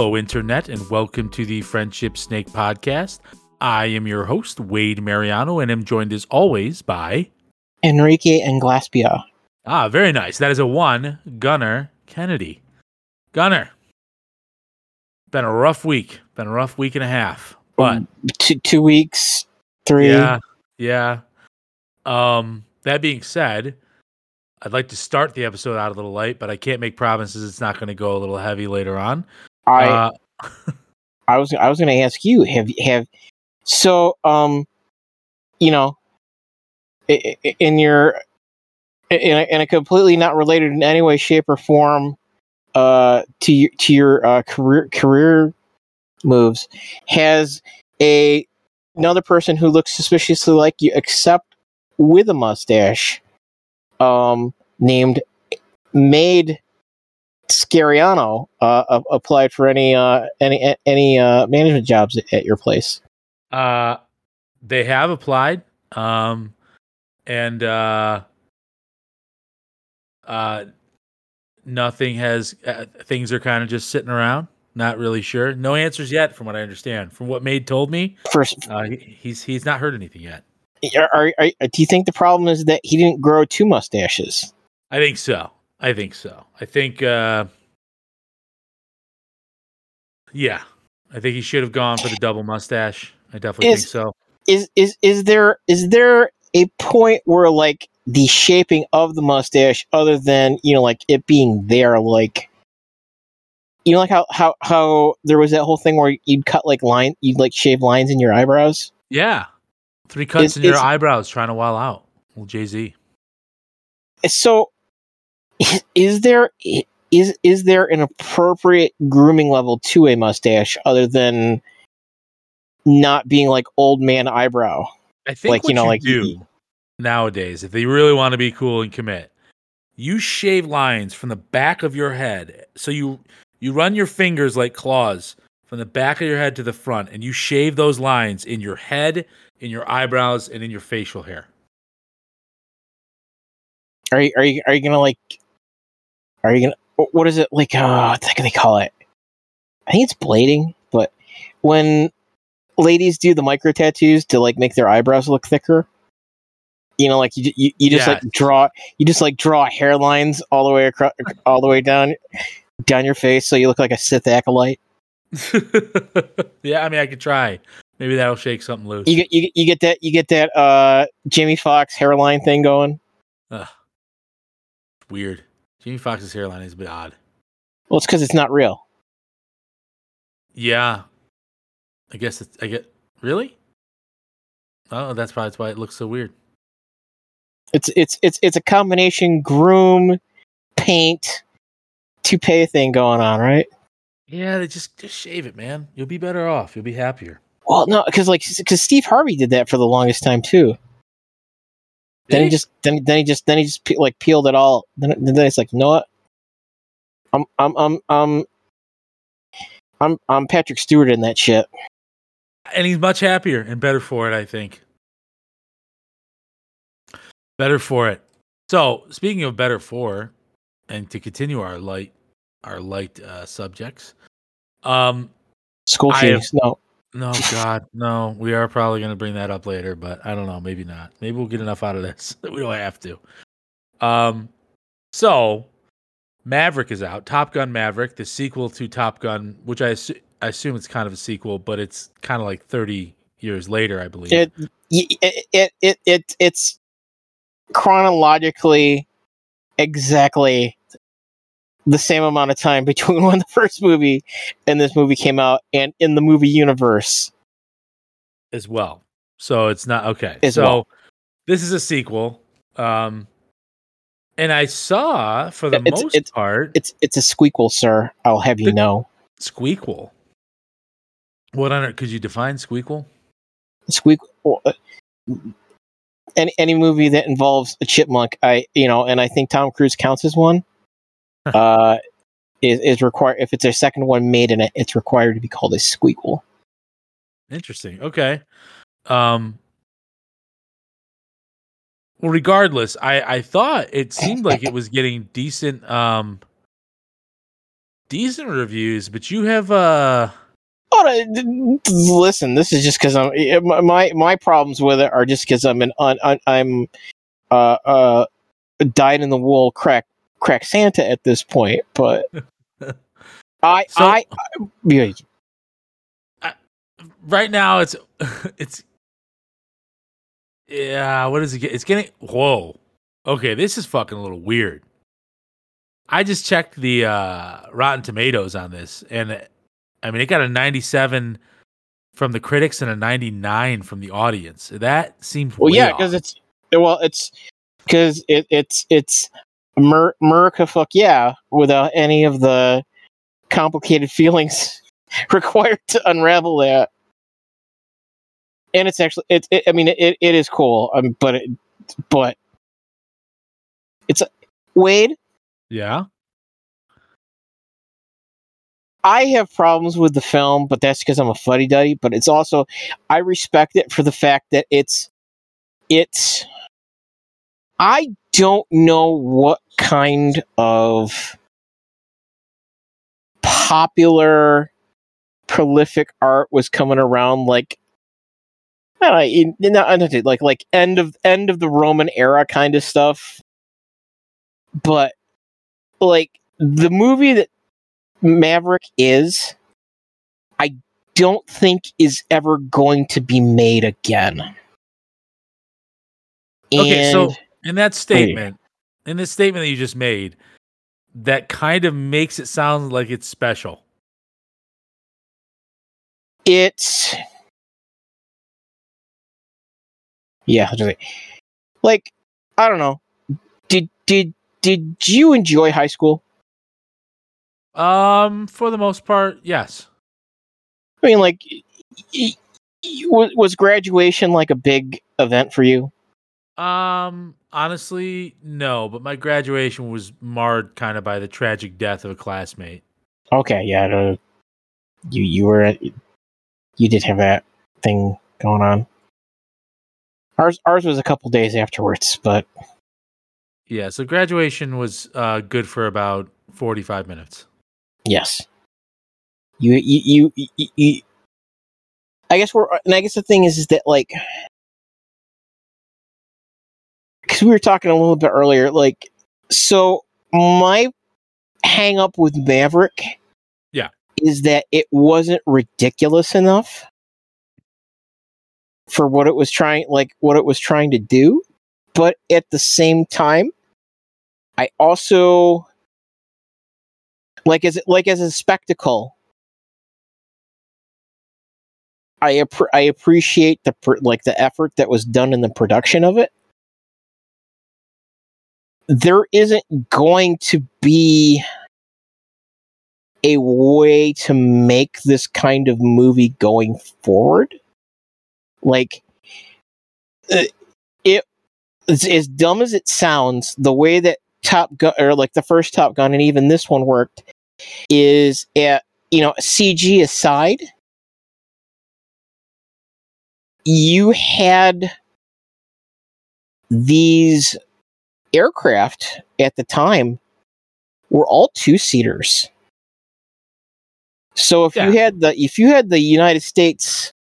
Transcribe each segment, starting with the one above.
Hello, Internet, and welcome to the Friendship Snake Podcast. I am your host, Wade Mariano, and am joined as always by. Enrique and Glaspia. Ah, very nice. That is a one, Gunner Kennedy. Gunner. Been a rough week. Been a rough week and a half. But two, two weeks, three. yeah, yeah. Um, that being said, I'd like to start the episode out a little light, but I can't make promises it's not going to go a little heavy later on. I Uh, I was I was going to ask you have have so um you know in your in a, in a completely not related in any way shape or form uh to your to your uh, career career moves has a another person who looks suspiciously like you except with a mustache um named Maid Scariano uh, applied for any uh, any any uh, management jobs at- your place. Uh, they have applied. Um, and uh, uh, nothing has. Uh, things are kind of just sitting around. Not really sure. No answers yet, from what I understand. From what Maid told me, First, uh, he's he's not heard anything yet. are, are, are, do you think the problem is that he didn't grow two mustaches? I think so. I think so. I think. Uh, yeah, I think he should have gone for the double mustache. I definitely Is- think so. Is is is there is there a point where like the shaping of the mustache, other than you know like it being there, like you know like how how how there was that whole thing where you'd cut like line, you'd like shave lines in your eyebrows. Yeah, three cuts Is- in your eyebrows, trying to while out. Well, Jay Z. so is, there is is there an appropriate grooming level to a mustache other than not being like old man eyebrow I think Like, what you know, you like, do nowadays, if they really want to be cool and commit, you shave lines from the back of your head. So you you run your fingers like claws from the back of your head to the front, and you shave those lines in your head, in your eyebrows, and in your facial hair. are you are you, are you gonna like are you gonna what is it like uh what the heck they call it i think it's blading but when ladies do the micro tattoos to like make their eyebrows look thicker you know like you you, you just Yeah. like draw you just like draw hairlines all the way across all the way down down your face so you look like a sith acolyte yeah, I mean, I could try. Maybe that'll shake something loose. you get you, get- you get that you get that uh Jamie Foxx hairline thing going. Ugh. Weird. Jamie Foxx's hairline is a bit odd. Well, it's because it's not real. Yeah. I guess it's, I get really. Oh, that's probably why it looks so weird. It's it's it's it's a combination groom, paint, toupee thing going on, right? Yeah, they just just shave it, man. You'll be better off. You'll be happier. Well, no, because like because Steve Harvey did that for the longest time too. Then he he? just then then he just then he just pe- like peeled it all. Then then it's like, you know what? I'm I'm I'm I'm I'm I'm Patrick Stewart in that shit. and he's much happier and better for it, I think. Better for it. So, speaking of better for, and to continue our light, our light uh, subjects. Um, School shootings. No, no, God, no. We are probably going to bring that up later, but I don't know. Maybe not. Maybe we'll get enough out of this we don't have to. Um, so Maverick is out. Top Gun Maverick, the sequel to Top Gun, which I, assu- I assume it's kind of a sequel, but it's kind of like 30 years later, I believe. it it it it, it it's chronologically exactly the same amount of time between when the first movie and this movie came out and in the movie universe as well. So it's not okay. As so well. this is a sequel. Um and I saw for the It's- most it's- part it's it's a squeakle sir i'll have you know squeakle. What on it could you define squeakle? squeak uh, any any movie that involves a chipmunk i you know and i think tom cruise counts as one uh is, is required if it's a second one made in it it's required to be called a squeakle Interesting. Okay. Um well regardless, I I thought it seemed like it was getting decent um decent reviews, but you have uh Oh, no, d- d- listen, this is just because I'm eh, my- my problems with it are just because I'm an un, un, I'm uh uh dyed in the wool crack crack Santa at this point. But I So- I, I yeah, right now it's it's yeah what is it it's getting whoa. Okay this is fucking a little weird. I just checked the uh rotten tomatoes on this and it- i mean it got a 97 from the critics and a 99 from the audience. That seems well yeah because it's well it's because it it's it's Mer- America fuck yeah without any of the complicated feelings required to unravel that. And it's actually it's it, I mean it, it is cool um, but it, but it's Wade yeah I have problems with the film, but that's because I'm a fuddy duddy. But it's also I respect it for the fact that it's it's I don't know what kind of popular prolific art was coming around like I don't know, in, in, not- not- like like end of end of the Roman era kind of stuff. But like the movie that Maverick is, I don't think is ever going to be made again. okay so And- in that statement in this statement that you just made that kind of makes it sound like it's special. It's yeah how do I- like i don't know. Did did did you enjoy high school? Um for the most part yes. I mean like y- y- was, was graduation like a big event for you Um, honestly, no, but my graduation was marred kind of by the tragic death of a classmate. okay yeah no, you you were you did have that thing going on ours ours was a couple days afterwards but Yeah, so graduation was uh good for about 45 minutes. Yes. You, you, you, you, you I guess we're, and I guess the thing is, is that like, because we were talking a little bit earlier, like, so my hang up with Maverick, Yeah. is that it wasn't ridiculous enough for what it was trying, like, what it was trying to do, but at the same time, I also like as like as a spectacle i appre i appreciate the pr- like the effort that was done in the production of it there isn't going to be a way to make this kind of movie going forward. Like uh, it as, as dumb as it sounds the way that top gun or like the first top gun and even this one worked is at you know cg aside you had these aircraft at the time were all two seaters so if you had the if you had the united states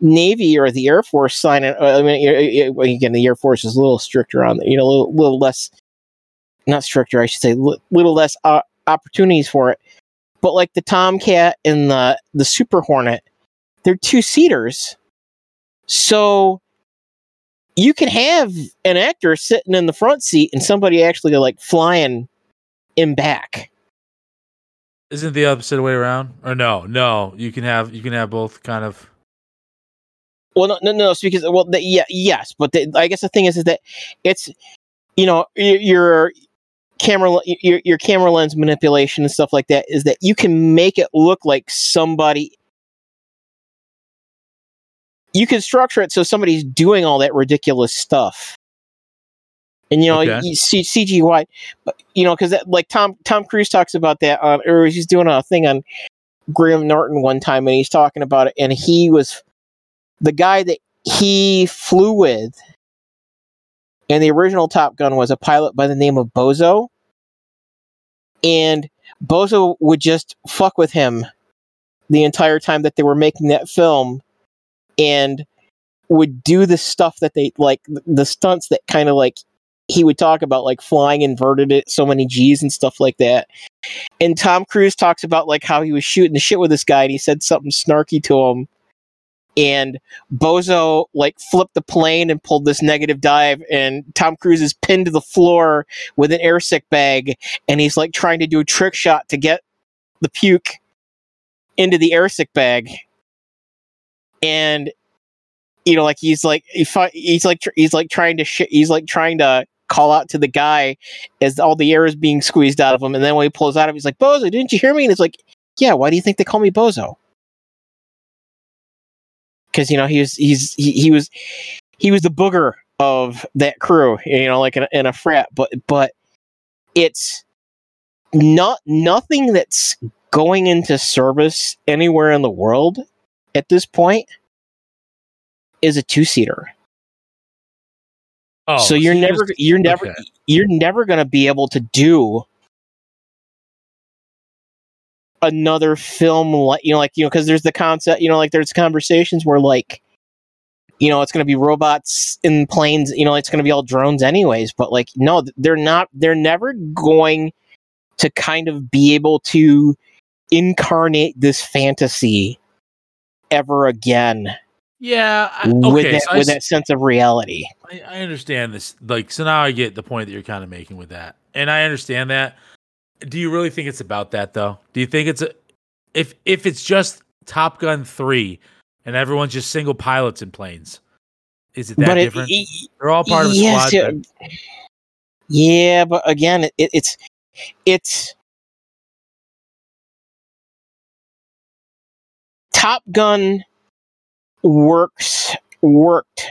navy or the air force sign it i mean again the air force is a little stricter on it, you know a little, little less not stricter i should say a little less uh, opportunities for it. But like the tomcat and the the super hornet they're two seaters so you can have an actor sitting in the front seat and somebody actually like flying in back Isn't the opposite way around? Or no, no, you can have you can have both kind of well no no no it's because well the, yeah yes but the, i guess the thing is, is that it's you know your camera your, your camera lens manipulation and stuff like that is that you can make it look like somebody you can structure it so somebody's doing all that ridiculous stuff and you know Okay. you see CGI but you know because like tom tom cruise talks about that on or he's doing a thing on graham norton one time and he's talking about it and he was the guy that he flew with and the original Top Gun was a pilot by the name of Bozo. And Bozo would just fuck with him the entire time that they were making that film and would do the stuff that they like the stunts that kind of like he would talk about like flying inverted it so many G's and stuff like that. And Tom Cruise talks about like how he was shooting the shit with this guy and he said something snarky to him. And Bozo like flipped the plane and pulled this negative dive, and Tom Cruise is pinned to the floor with an airsick bag, and he's like trying to do a trick shot to get the puke into the airsick bag. And you know, like he's like he fi- he's like tr- he's like trying to sh- he's like trying to call out to the guy as all the air is being squeezed out of him, and then when he pulls out of, him, he's like, "Bozo, didn't you hear me?" And it's like, "Yeah, why do you think they call me Bozo?" Because you know he was he's he, he was he was the booger of that crew, you know, like in a, in a frat. But but it's not nothing that's going into service anywhere in the world at this point is a two seater. Oh, so you're you never you're never okay. you're never going to be able to do another film like you know like you know because there's the concept you know like there's conversations where like you know it's going to be robots in planes you know it's going to be all drones anyways but like no they're not they're never going to kind of be able to incarnate this fantasy ever again Yeah. I, with that so with s- that sense of reality I, I understand this. Like, so now I get the point that you're kind of making with that, and I understand that. Do you really think it's about that though? Do you think it's a if if it's just Top Gun three and everyone's just single pilots in planes? Is it that but different? it- They're all part of a Yes, squad. yeah. but- Yeah, but again, it, it's it's Top Gun works worked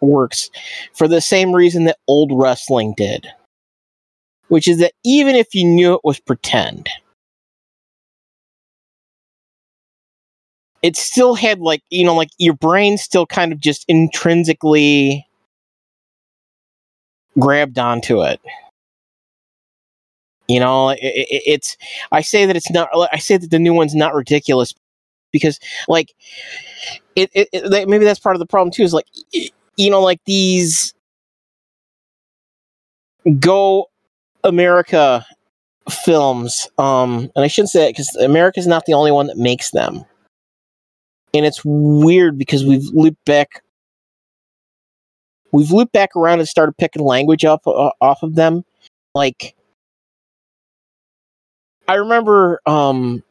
works for the same reason that old wrestling did, which is that even if you knew it was pretend, it still had like you know like your brain still kind of just intrinsically grabbed onto it. You know, it, it, it's. I say that it's not. I say that the new one's not ridiculous because, like, it. it, it maybe that's part of the problem too. Is like, you know, like these go America films. Um, and I shouldn't say that because America's not the only one that makes them. And it's weird because we've looped back. We've looped back around and started picking language up uh, off of them. Like, I remember. Um,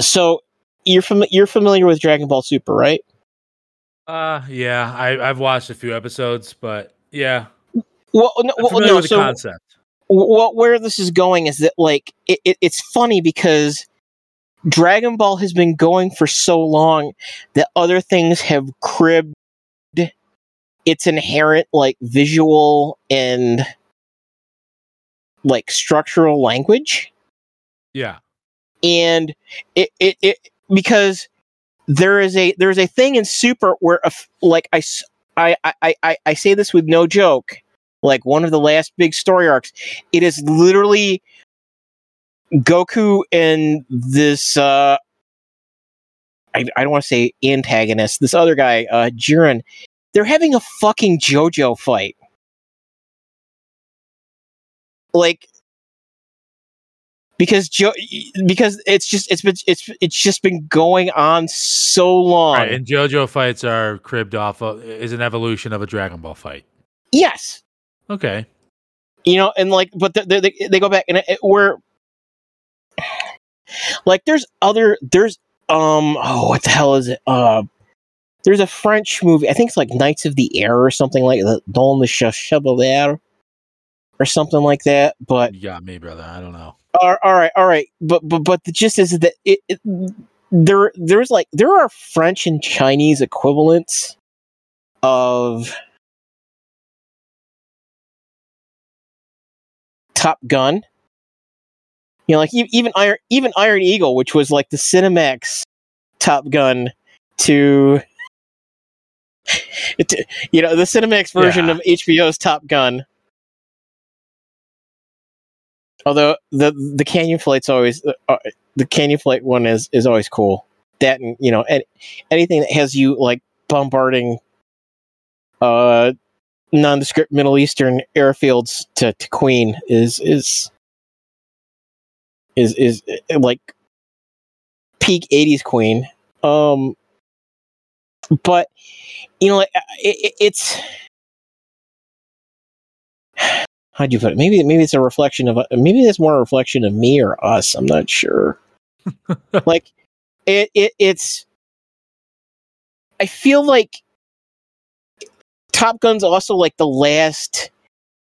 so you're fam- you're familiar with Dragon Ball Super, right? Uh, yeah, I, I've watched a few episodes, but yeah, Well, no, well, no. So concept. what where this is going is that like it, it, it's funny because Dragon Ball has been going for so long that other things have cribbed its inherent like visual and like structural language Yeah, and it, it, it because there is a there's a thing in super where a f like I say this with no joke like one of the last big story arcs it is literally goku and this uh i, I don't want to say antagonist this other guy uh jiren they're having a fucking jojo fight. Like because jo- because it's just it's been it's it's just been going on so long. right. And JoJo fights are cribbed off of is an evolution of a Dragon Ball fight. yes, Okay, you know, and like, but they they, they go back and it, it, we're like, there's other there's um oh what the hell is it uh there's a French movie I think it's like Knights of the Air or something like that Don the Chevalier or something like that. But you got me, brother. I don't know. All right, all right, but but but the gist is that it, it there there's like there are French and Chinese equivalents of Top Gun. You know, like even Iron even Iron Eagle, which was like the Cinemax Top Gun to. You know the Cinemax version Yeah. of HBO's Top Gun. Although the the canyon flight's always uh, the canyon flight one is is always cool. That and you know any, anything that has you like bombarding uh nondescript Middle Eastern airfields to, to Queen is is is is uh, like peak 80s Queen. Um but you know uh, it, it's how'd you put it? Maybe maybe it's a reflection of maybe it's more a reflection of me or us. I'm not sure. like it, it it's I feel like Top Gun's also like the last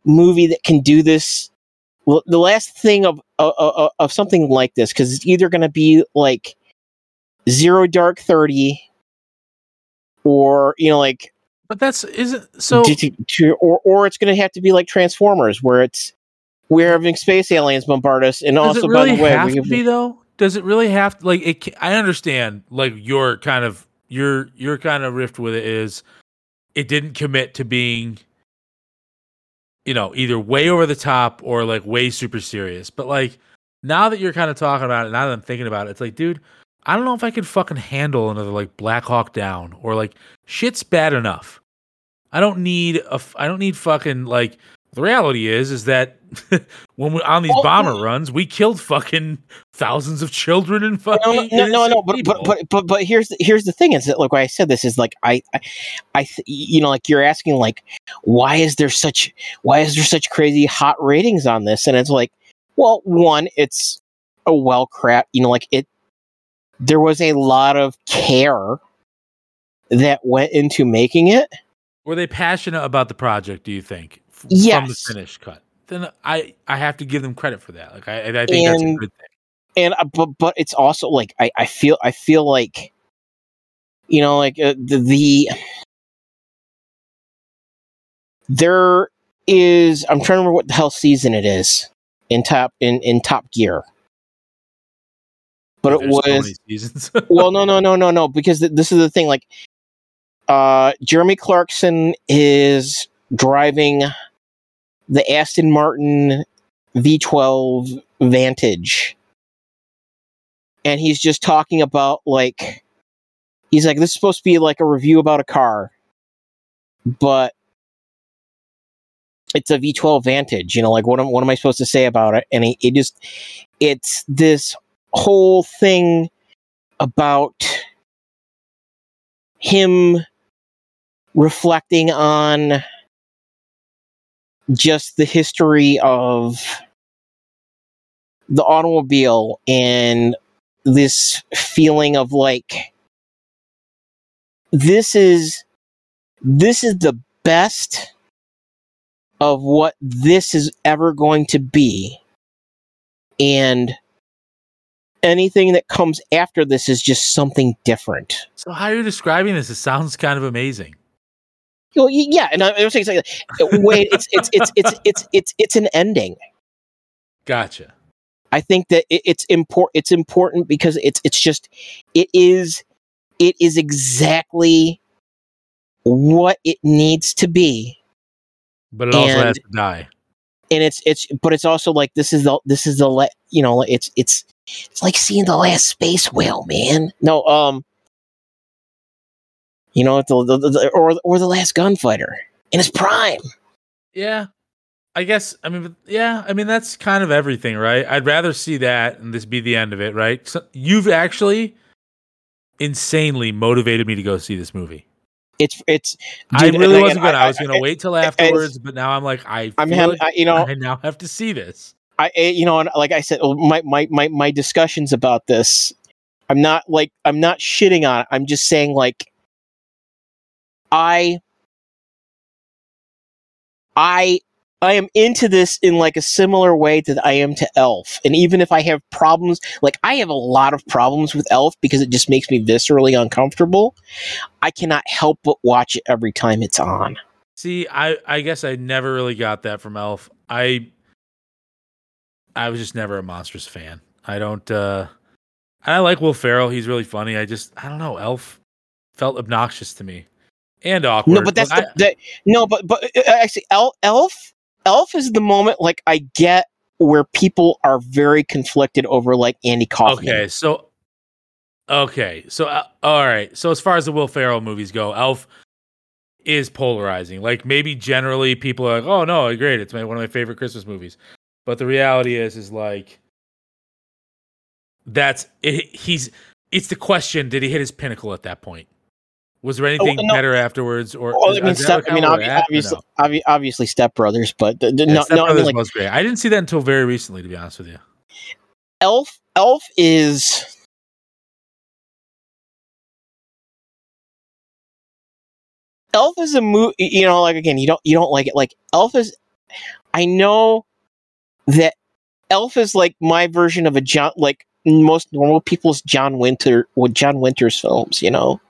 movie that can do this. Well, the last thing of of, of something like this because it's either going to be like Zero Dark Thirty, or you know, like but that's isn't so. to, to, or or it's going to have to be like Transformers, where it's we're having space aliens bombard us, and Does also really by the way, have we to be though? Does it really have to like it? I understand like your kind of your your kind of rift with it is it didn't commit to being you know either way over the top or like way super serious. But like now that you're kind of talking about it, now that I'm thinking about it, it's like, dude, I don't know if I could fucking handle another like Black Hawk Down or like shit's bad enough. I don't need a I don't need fucking like the reality is is that when we're on these Well, bomber runs, we killed fucking thousands of children and no, fucking no, no, no, innocent but, but but but but here's the, here's the thing is that like why I said this is like I I, I th- you know like you're asking like why is there such why is there such crazy hot ratings on this? And it's like well one it's a well crap you know like it there was a lot of care that went into making it were they passionate about the project? Do you think f- from the Yes. finished cut? Then I I have to give them credit for that. Like I I think that's a And- good thing. and uh, but but it's also like I, I feel I feel like you know like uh, the, the there is I'm trying to remember what the hell season it is in top in in Top Gear, but it so was seasons. well no no no no no because th- this is the thing like uh Jeremy Clarkson is driving the Aston Martin V12 Vantage and he's just talking about like he's like this is supposed to be like a review about a car but it's a V12 Vantage you know like what am, what am I supposed to say about it and it, it just it's this whole thing about him reflecting on just the history of the automobile and this feeling of like this is this is the best of what this is ever going to be. And anything that comes after this is just something different so how are you describing this? It sounds kind of amazing. Well, yeah and i was saying like, uh, wait it's it's it's it's it's it's it's an ending Gotcha. I think that it, it's important. It's important because it's it's just it is it is exactly what it needs to be, But it also And- has to die. And it's it's but it's also like this is the this is the le- you know it's it's it's like seeing the last space whale, man. No, um, you know the, the, the or or the last gunfighter in his prime. Yeah. I guess I mean yeah, I mean that's kind of everything, right? I'd rather see that and this be the end of it, right? So you've actually insanely motivated me to go see this movie. It's it's. I really wasn't again, gonna. I, was gonna wait till afterwards, but now I'm like, I I'm having. I, you know, I now have to see this. I, eh, you know, and like I said, my, my, my, my discussions about this, I'm not like, I'm not shitting on it. I'm just saying like, I, I, I am into this in like a similar way that I am to Elf. And even if I have problems, like I have a lot of problems with Elf because it just makes me viscerally uncomfortable. I cannot help but watch it every time it's on. See, I I guess I never really got that from Elf. I I was just never a monstrous fan. I don't. uh I like Will Ferrell. He's really funny. I just I don't know. Elf felt obnoxious to me and awkward. No, but that's Like, the, the no, but but uh, actually, Elf, Elf, is the moment like I get where people are very conflicted over like Andy Kaufman. Okay, so okay, so uh, all right. So as far as the Will Ferrell movies go, Elf is polarizing. Like maybe generally people are like, "Oh no, great, it's my, one of my favorite Christmas movies," but the reality is, is like that's it, he's. It's the question: Did he hit his pinnacle at that point? Was there oh, anything no. better afterwards, or Well, I mean, step, I mean, where we're obvi- at, or obviously, obviously, Step Brothers, but the, the, Yeah, no, Step no, I mean, like was great. I didn't see that until very recently, to be honest with you. Elf. Elf is Elf is a movie. You know, like again, you don't you don't like it. Like Elf is. I know that Elf is like my version of a John, like most normal people's John Winter with John Winter's films. You know,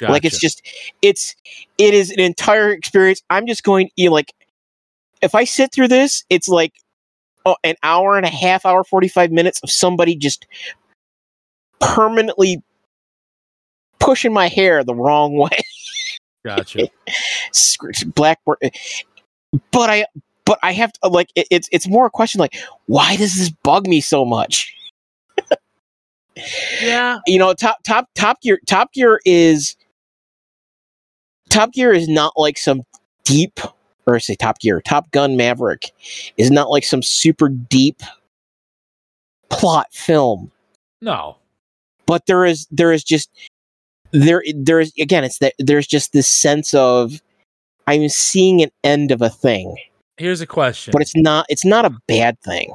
like it's just it's it is an entire experience. I'm just going. You know, like if I sit through this, it's like oh, an hour and a half, hour forty five minutes of somebody just permanently pushing my hair the wrong way. gotcha. Blackboard, eh, but I, but I have to uh, like it, it's it's more a question like why does this bug me so much? Yeah, You know, top top top gear top gear is Top Gear is not like some deep or I say Top Gear Top Gun Maverick is not like some super deep plot film. no, but there is there is just there there is again it's that there's just this sense of I'm seeing an end of a thing, here's a question. but it's not it's not a bad thing.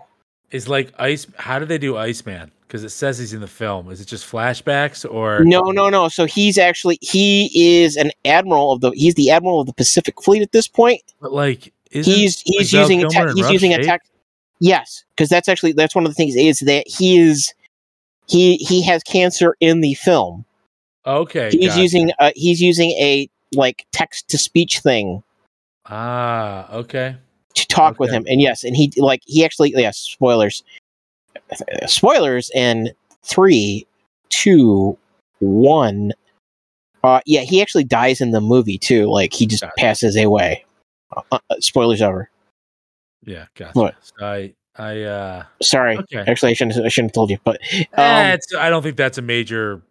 is like ice. How do they do Iceman? Because it says he's in the film. Is it just flashbacks or No, no, no. So he's actually he is an admiral of the he's the admiral of the Pacific Fleet at this point. But like, He's he's using a Kilmer tech he's using a shape? tech. Yes, because that's actually that's one of the things is that he is he he has cancer in the film. okay. He's gotcha. using uh, he's using a like text to speech thing ah okay. to talk with him. And yes, and he like he actually yes, spoilers. Spoilers in three, two, one. Uh yeah, he actually dies in the movie too. Like he just Gotcha. passes away. Uh, uh, spoilers over. Yeah, gotcha. What? So I I uh Sorry. okay. Actually I shouldn't I shouldn't have told you. But Eh, um, I don't think that's a major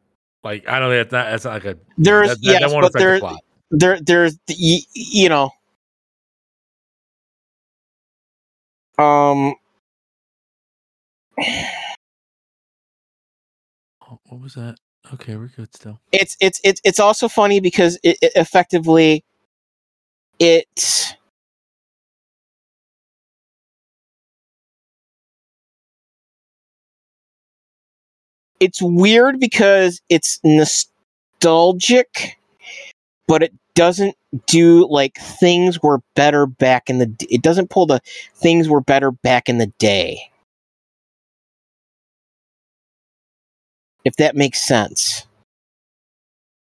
like I don't think that's not that's not like a there's that, that, that yes, won't but there the plot. there there's you, you know um Oh, what was that? Okay, we're good still. it's it's it's it's also funny because it, it effectively it it's weird because it's nostalgic but it doesn't do like things were better back in the it doesn't pull the things were better back in the day if that makes sense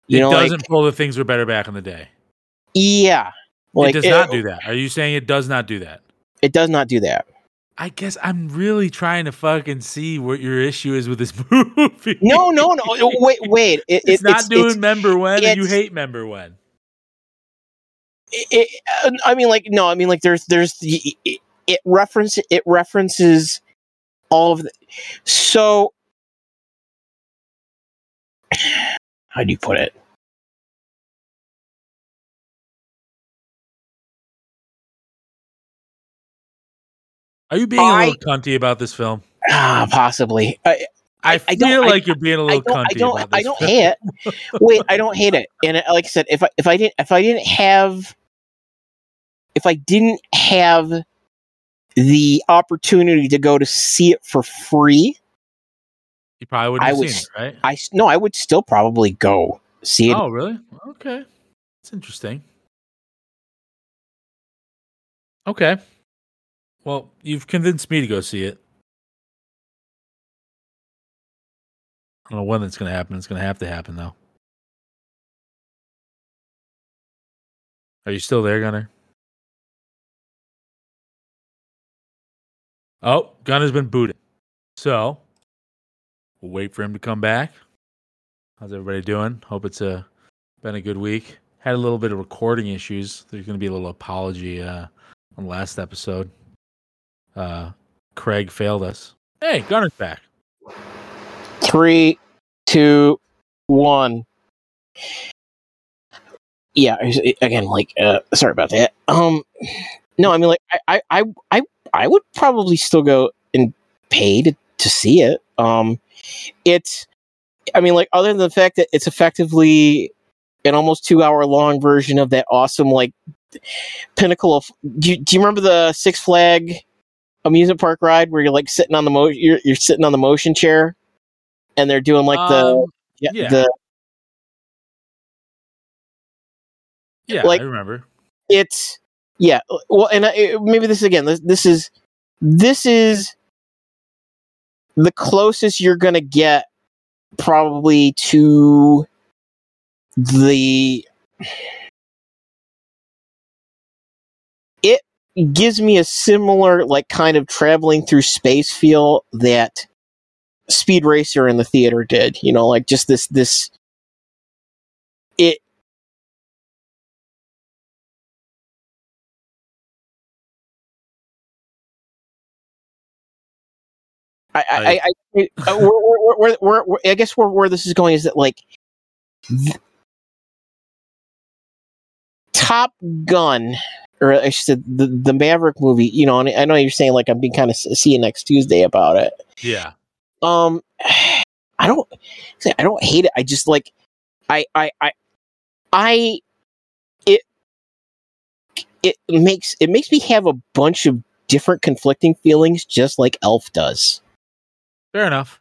you it know doesn't pull the things were better back in the day. yeah like it does not do that. Are you saying it does not do that? it does not do that I guess I'm really trying to fucking see what your issue is with this movie. no no no oh, wait wait it, it's it- not doing it's, member when, and you hate member when. it, it- i mean like no i mean like there's there's the it, it reference it references all of the so how do you put it Are you being a I- little cunty about this film? ah possibly I, I, I feel don't- I- like you're being a little don't, I cunty don't, about this I don't film. hate it. Wait, I don't hate it. And uh, like I said, if I if I didn't if I didn't have if I didn't have the opportunity to go to see it for free, You probably wouldn't I have would seen it, right? I no, I would still probably go see it. Oh, really? Okay. That's interesting. Okay. Well, you've convinced me to go see it. I don't know when it's going to happen. It's going to have to happen, though. Are you still there, Gunner? Oh, Gunner's been booted. So, we'll wait for him to come back. How's everybody doing? Hope it's a been a good week. Had a little bit of recording issues. There's going to be a little apology uh, on the last episode. Uh, Craig failed us. Hey, Gunner's back. Three, two, one. Yeah, again, like, uh, sorry about that. Um, no, I mean, like, I, I, I, I would probably still go and pay to, to see it. Um, it's, I mean, like, other than the fact that it's effectively an almost two hour long version of that awesome, like, pinnacle of. Do you, do you remember the Six Flag amusement park ride where you're like sitting on the mo you're, you're sitting on the motion chair, and they're doing like the Um, yeah, yeah. the Yeah, Like- I remember. it's yeah well and I, maybe this again this, this is this is the closest you're gonna get probably to the it gives me a similar like kind of traveling through space feel that speed racer in the theater did you know like just this this I, I, I, I uh, where, where, where, where, I guess where, where this is going is that like Top Gun, or I should say the the Maverick movie. You know, and I know you're saying like I'm being kind of see you next Tuesday about it. Yeah. Um, I don't, I don't hate it. I just like, I, I, I, I, it, it makes it makes me have a bunch of different conflicting feelings, just like Elf does. Fair enough.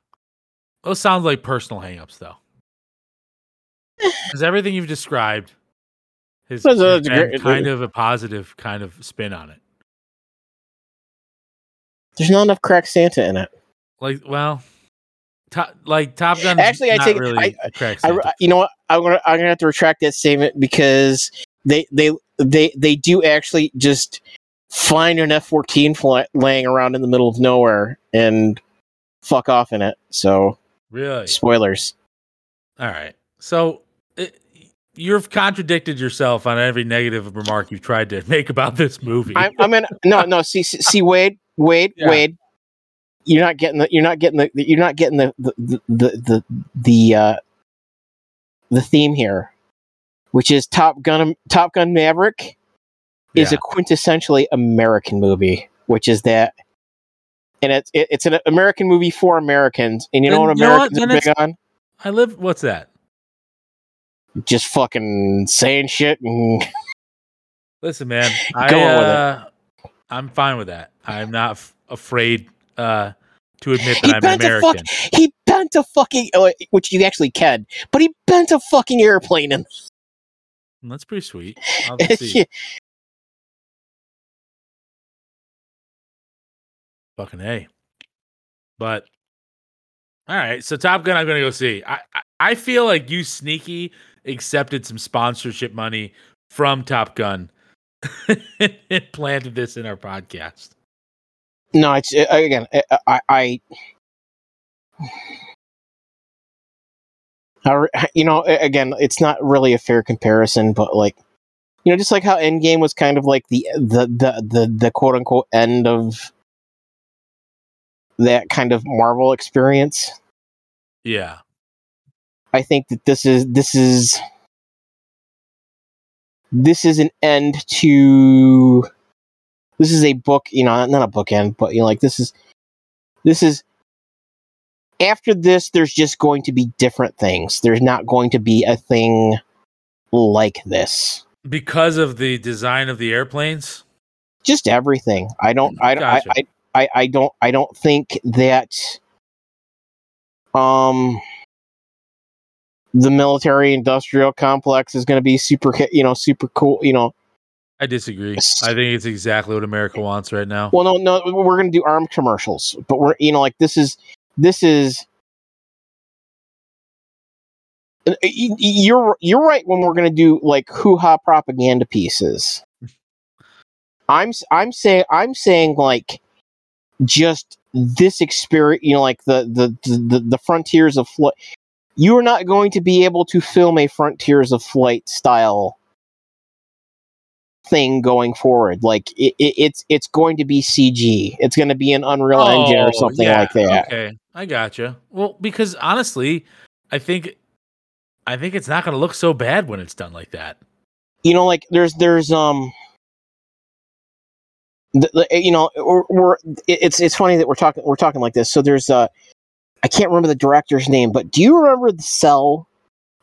Those sound like personal hangups, though. Because everything you've described has, That's a- has that's a been great- kind of a positive kind of spin on it. There's not enough crack Santa in it. Like, well, top, like Top Gun. Actually, I take- really I- crack I, Santa. you know what? I'm gonna I'm gonna have to retract that statement because they they they they do actually just find an F-14 fly, laying around in the middle of nowhere and fuck off in it. So really? spoilers. All right. So it, you've contradicted yourself on every negative remark you've tried to make about this movie. I'm, I'm in no no see see Wade Wade Yeah. Wade. You're not getting the you're not getting the you're not getting the the the the the, the uh the theme here, which is Top Gun Top Gun Maverick is Yeah. a quintessentially American movie, which is that, and it's it, it's an American movie for Americans, and you know what you know what? Americans are big on? I live. What's that? Just fucking saying shit and Listen, man. I, Go on with it. uh, I'm fine with that. I'm not f- afraid uh, to admit that He I'm bent a fuck- American. he bent a fucking uh, which you actually can, but he bent a fucking airplane and That's pretty sweet. Fucking a. But all right, so Top Gun, I'm gonna go see. I, I feel like you sneaky accepted some sponsorship money from Top Gun and planted this in our podcast. no, it's uh, again uh, I I. I you know, again, it's not really a fair comparison, but like, you know, just like how Endgame was kind of like the the the the, the quote unquote end of that kind of Marvel experience. Yeah, I think that this is this is this is an end to this is a book, you know, not a bookend, but you know, like this is this is after this there's just going to be different things. There's not going to be a thing like this. because of the design of the airplanes. Just everything. I don't I don't Gotcha. I, I I I don't I don't think that um the military industrial complex is going to be super you know super cool you know I disagree. I think it's exactly what America wants right now. well no no we're going to do armed commercials but we're you know like this is this is Uh, you're you're right when we're going to do like hoo-ha propaganda pieces i'm I'm saying i'm saying like just this experience you know like the the the, the frontiers of flight you are not going to be able to film a frontiers of flight style thing going forward. Like it, it, it's it's going to be CG. It's going to be an Unreal Engine or Oh, something yeah, like that. Okay, I gotcha. Well, because honestly, I think I think it's not going to look so bad when it's done like that. You know, like there's there's um. The, the, you know, we're, we're it's it's funny that we're talking we're talking like this. So there's uh, I can't remember the director's name, but do you remember the Cell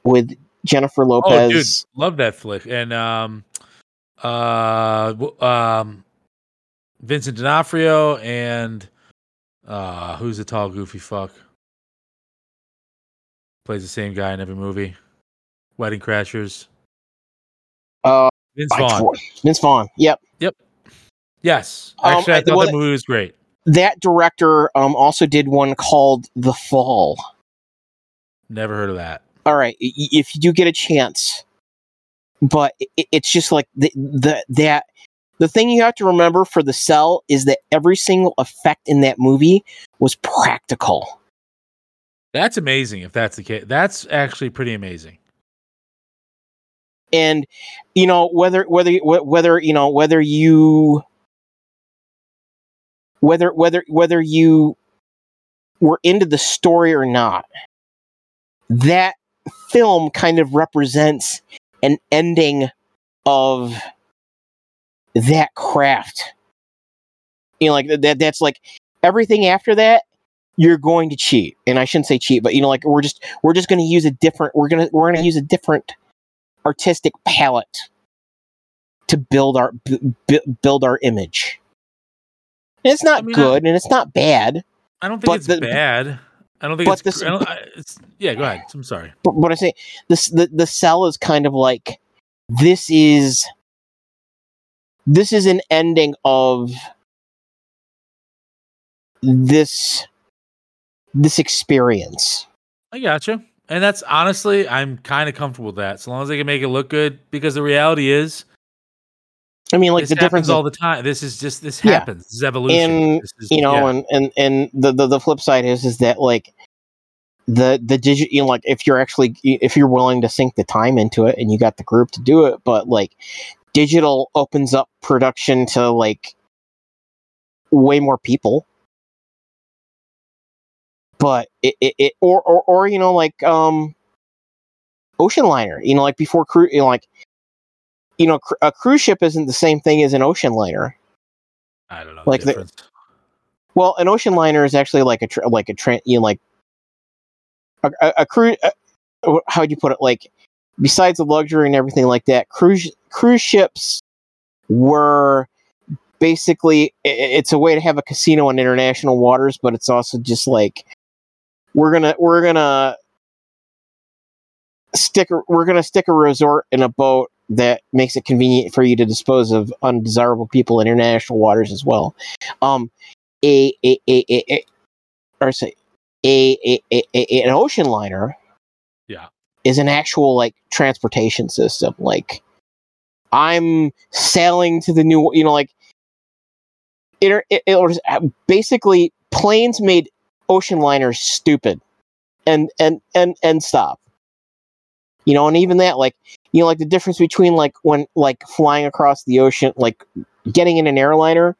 with Jennifer Lopez? Oh, dude, love that flick. And um, uh, um, Vincent D'Onofrio and uh, who's the tall goofy fuck? Plays the same guy in every movie. Wedding Crashers. Uh, Vince Vaughn. Vince Vaughn. Yep. Yep. Yes, Um, actually, I I- thought well, that movie was great. That director um also did one called The Fall. Never heard of that. all right if you do get a chance but it's just like the, the that the thing you have to remember for the cell is that every single effect in that movie was practical That's amazing. If that's the case, that's actually pretty amazing. and you know whether whether whether you know whether you whether whether whether you were into the story or not that film kind of represents an ending of that craft. You know like that that's like everything after that you're going to cheat. And i shouldn't say cheat but you know like we're just we're just going to use a different we're going to we're going to use a different artistic palette to build our b- build our image and it's not I mean, good and it's not bad I don't think it's the- bad. I don't think but it's. this- I don't, I, it's yeah. Go ahead. I'm sorry. but what I say, this the the cell is kind of like this is this is an ending of this this experience. I gotcha. And that's honestly, I'm kind of comfortable with that, so long as they can make it look good. Because the reality is, I mean, like this the difference, all the time. This is just this Yeah. happens. This is evolution. And, This is- you know, yeah. and and and the, the the flip side is is that like the the digit, you know, like if you're actually if you're willing to sink the time into it and you got the group to do it, but like digital opens up production to like way more people. But it, it, it or, or or you know like um ocean liner, you know like before cruise, you know like you know cr- a cruise ship isn't the same thing as an ocean liner. I don't know like the the- Well, an ocean liner is actually like a tra- like a tra- you know, like a, a, a cruise. How would you put it? Like besides the luxury and everything like that, cruise cruise ships were basically it's a way to have a casino in international waters, but it's also just like we're gonna we're gonna stick we're gonna stick a resort in a boat that makes it convenient for you to dispose of undesirable people in international waters as well. Um, a a a a, a or say a, a, a, a an ocean liner Yeah. is an actual like transportation system like i'm sailing to the new you know like it, it, it was uh, basically planes made ocean liners stupid and and and and stop you know and even that like you know like the difference between like when like flying across the ocean like getting in an airliner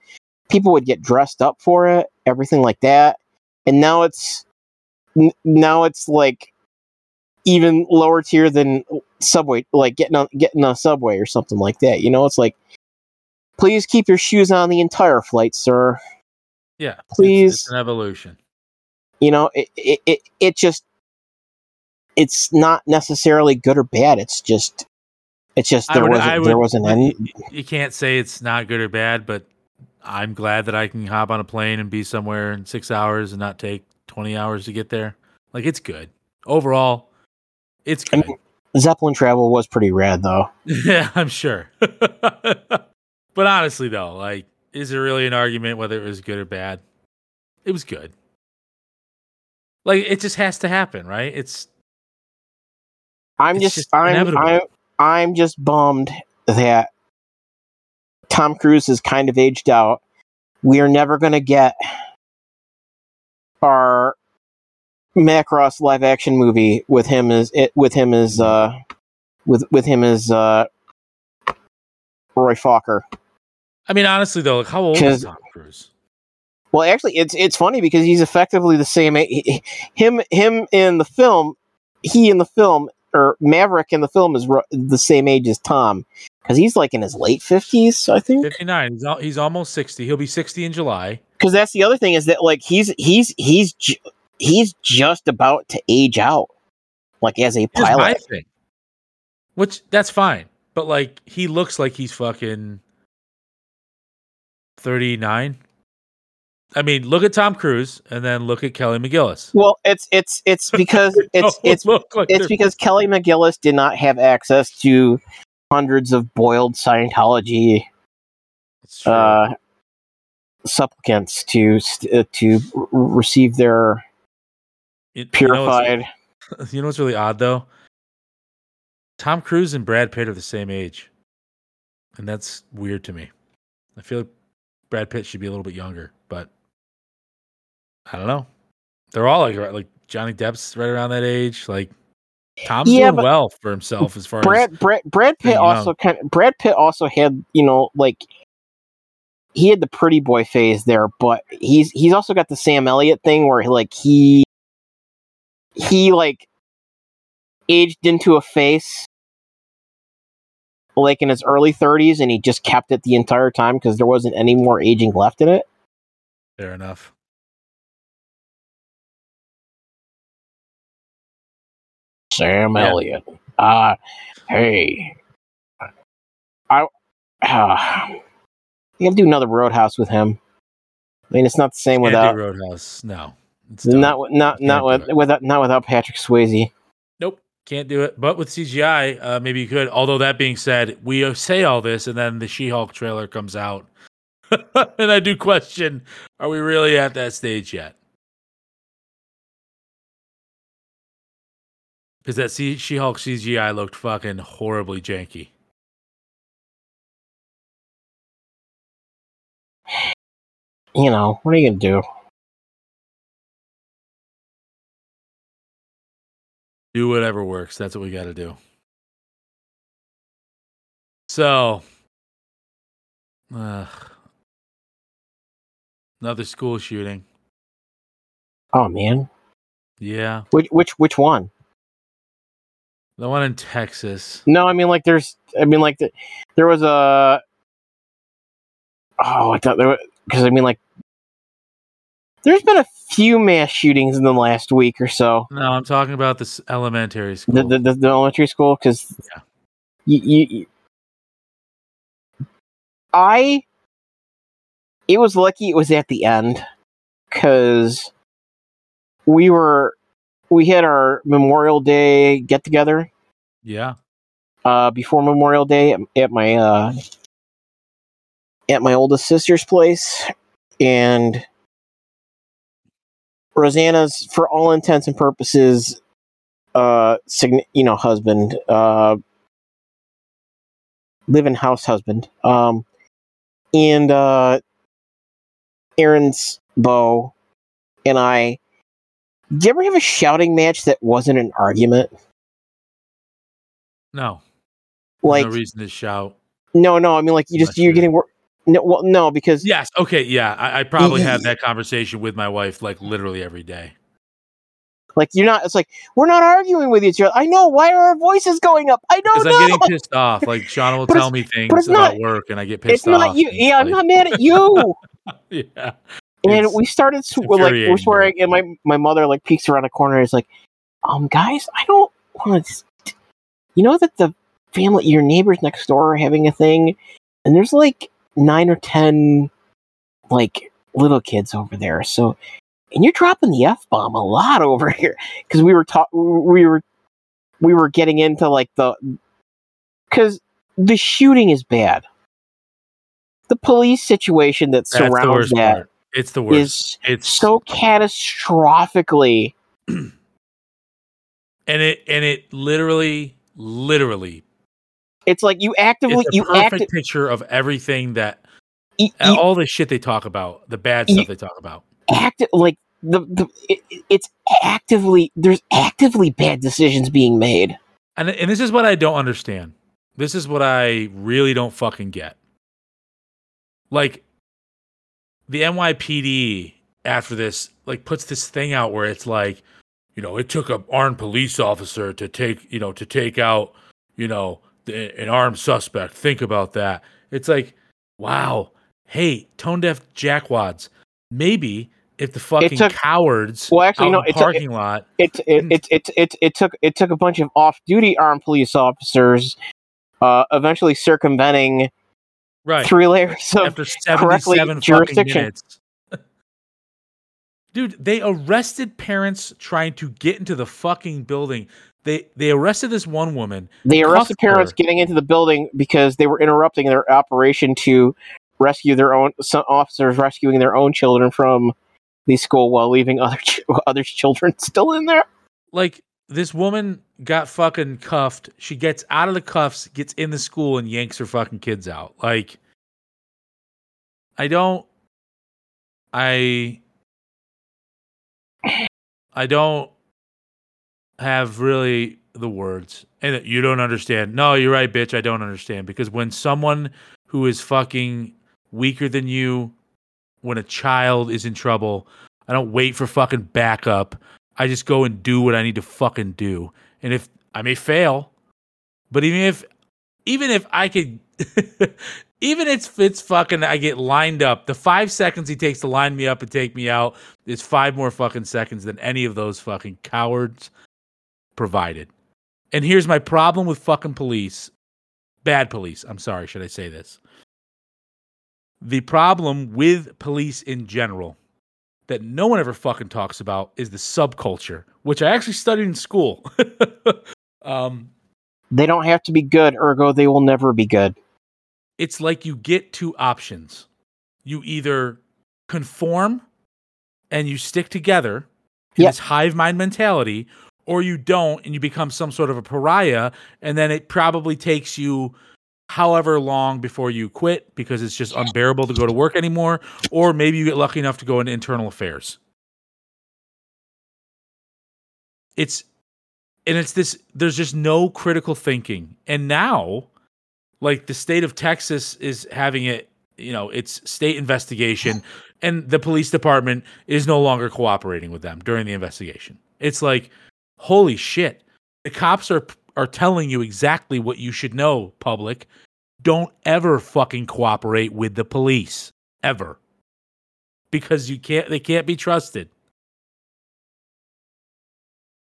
people would get dressed up for it everything like that and now it's n- now it's like even lower tier than subway like getting on getting on a subway or something like that you know it's like please keep your shoes on the entire flight sir Yeah, it's- please. It's, an evolution. you know it, it it it just it's not necessarily good or bad it's just it's just there would- was I there would- was an y- end y- You can't say it's not good or bad, but I'm glad that I can hop on a plane and be somewhere in six hours and not take 20 hours to get there. Like it's good overall. It's I mean, zeppelin travel was pretty rad though yeah, I'm sure. but honestly, though, like, is there really an argument whether it was good or bad? It was good. Like, it just has to happen, right? It's i'm It's just, just i'm i'm i'm just bummed that tom cruise is kind of aged out we are never going to get our macross live action movie with him as it with him as uh with with him as uh Roy Fokker. I mean, honestly though, like, how old is Tom Cruise? Well, actually, it's it's funny because he's effectively the same. a- Him him in the film, he in the film or Maverick in the film is ro- the same age as Tom because he's like in his late fifties, I think. Fifty nine. He's al- he's almost sixty. He'll be sixty in July. Because that's the other thing is that like he's he's he's ju- he's just about to age out, like as a pilot. Which that's fine, but like he looks like he's fucking thirty nine. I mean, look at Tom Cruise and then look at Kelly McGillis. Well, it's it's it's because it's it's like it's because Kelly McGillis did not have access to hundreds of boiled Scientology uh, supplicants to uh, to r- receive their You- you know purified. You know what's really odd though? Tom Cruise and Brad Pitt are the same age. And that's weird to me. I feel like Brad Pitt should be a little bit younger, but I don't know. They're all like like Johnny Depp's right around that age. Like Tom's Yeah, doing well for himself as far as Brad Brad Brad Pitt also kind of, Brad Pitt also had you know like he had the pretty boy phase there, but he's he's also got the Sam Elliott thing where like he he like aged into a face like in his early 30s and he just kept it the entire time because there wasn't any more aging left in it. fair enough. Sam Yeah. Elliott. Uh hey. I uh, you gotta do another Roadhouse with him. I mean, it's not the same Can't without Roadhouse. No. It's not not not with without not without Patrick Swayze. Nope, can't do it. But with CGI, uh, maybe you could. Although that being said, we uh, say all this, and then the She-Hulk trailer comes out, and I do question: Are we really at that stage yet? Because that C- She-Hulk CGI looked fucking horribly janky. You know what are you gonna do? Do whatever works. That's what we got to do. So, uh, another school shooting. Oh man, Yeah, which which which one? The one in Texas. No, I mean like there's I mean like the, there was a oh I thought there was. because I mean like there's been a few mass shootings in the last week or so. No, I'm talking about this elementary school. The the, the, the elementary school because Yeah. you, you, you- I it was lucky it was at the end because we were we had our Memorial Day get together yeah, uh, before Memorial Day at, at my uh, at my oldest sister's place, and Rosanna's, for all intents and purposes, uh, sign- you know, husband, uh, live-in house husband, um, and uh, Aaron's beau and I. Did you ever have a shouting match that wasn't an argument? no, Like, no reason to shout. No, no. I mean, like you just Not you're sure. getting wor- no. Well, no, because Yes, okay, yeah. I, I probably have that conversation with my wife like literally every day. like you're not. It's like we're not arguing with each other. I know. Why are our voices going up? I don't Because know. I'm getting pissed off. Like Sean will tell me things about not- work, and I get pissed it's not off. you. and Yeah, I'm not mad at you. yeah, and It's- we started sw- like we're swearing, and my my mother like peeks around a corner. and is like, um, guys, I don't want to. You know that the family, your neighbors next door, are having a thing, and there's like nine or ten like little kids over there. So, and you're dropping the f bomb a lot over here because we were talk we were we were getting into like the because the shooting is bad. The police situation that that's surrounds that part. It's the worst. it's so catastrophically and it and it literally, literally, it's like you actively it's a you perfect act picture of everything that you, all the shit they talk about, the bad You- stuff they talk about. act like the, the it, it's actively there's actively bad decisions being made And and this is what I don't understand. This is what I really don't fucking get. Like the NYPD after this like puts this thing out where it's like, you know, it took an armed police officer to take, you know, to take out, you know, the, an armed suspect. Think about that. It's like, wow. Hey, tone deaf jackwads. Maybe if the fucking took- cowards Well, actually, no, in the it took- parking lot It it, it it it it took it took a bunch of off-duty armed police officers, uh, eventually circumventing right three layers of after correctly 77 fucking jurisdiction. minutes. Dude, they arrested parents trying to get into the fucking building. They they arrested this one woman. They arrested cuffed her. parents getting into the building because they were interrupting their operation to rescue their own some officers rescuing their own children from the school while leaving other ch- other children still in there. Like this woman got fucking cuffed. She gets out of the cuffs, gets in the school and yanks her fucking kids out. Like I don't I I don't have really the words. And you don't understand. No, you're right, bitch. I don't understand. Because when someone who is fucking weaker than you, when a child is in trouble, I don't wait for fucking backup. I just go and do what I need to fucking do. And if I may fail, but even if even if I could even if it's fucking I get lined up, the five seconds he takes to line me up and take me out is five more fucking seconds than any of those fucking cowards provided. And here's my problem with fucking police. Bad police. I'm sorry, should I say this? The problem with police in general that no one ever fucking talks about is the subculture, which I actually studied in school. um, They don't have to be good, ergo they will never be good. it's like you get two options. You either conform and you stick together in Yep. this hive mind mentality, or you don't and you become some sort of a pariah, and then it probably takes you however long before you quit because it's just unbearable to go to work anymore, or maybe you get lucky enough to go into internal affairs. It's and it's this there's just no critical thinking. And now like the state of Texas is having it, you know, it's state investigation and the police department is no longer cooperating with them during the investigation. It's like holy shit. The cops are are telling you exactly what you should know, public. Don't ever fucking cooperate with the police ever. Because you can't they can't be trusted.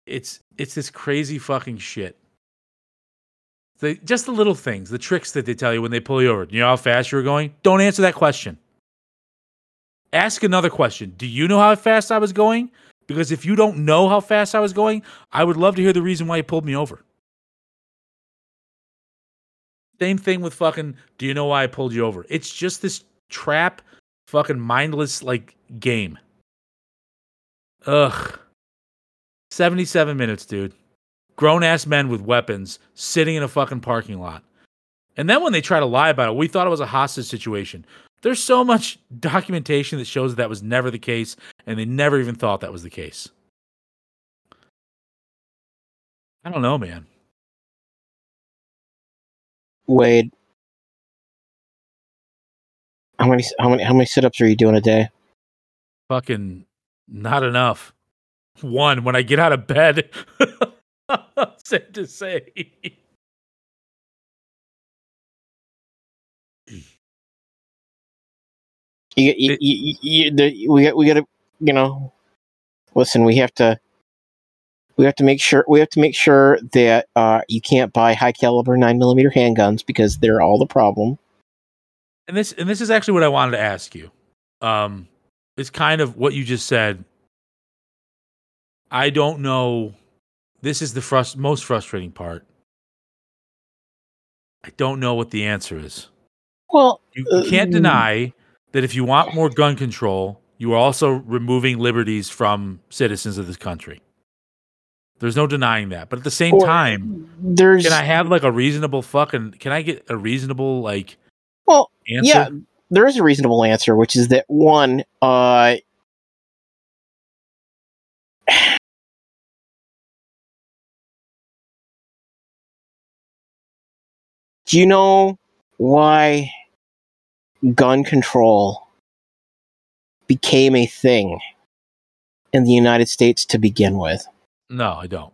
It's it's this crazy fucking shit. The, just the little things, the tricks that they tell you when they pull you over. You know how fast you were going? Don't answer that question. Ask another question. Do you know how fast I was going? Because if you don't know how fast I was going, I would love to hear the reason why you pulled me over. Same thing with fucking, do you know why I pulled you over? It's just this trap, fucking mindless, like, game. Ugh. 77 minutes, dude grown ass men with weapons sitting in a fucking parking lot. And then when they try to lie about it, we thought it was a hostage situation. There's so much documentation that shows that, that was never the case, and they never even thought that was the case. I don't know, man. Wade, how many how many how many sit-ups are you doing a day? Fucking not enough. One, when I get out of bed. Sad to say. You, you, you, the, we got we got to you know listen. We have to we have to make sure we have to make sure that uh, you can't buy high caliber nine millimeter handguns because they're all the problem. and this and this is actually what I wanted to ask you. Um, it's kind of what you just said. I don't know. This is the frust- most frustrating part. I don't know what the answer is. Well, You, you can't Um, deny that if you want more gun control, you are also removing liberties from citizens of this country. There's no denying that. But at the same Or- time, there's can I have like a reasonable fucking? Can I get a reasonable like well, answer? yeah, there is a reasonable answer, which is that one, uh, Do you know why gun control became a thing in the United States to begin with? No, I don't.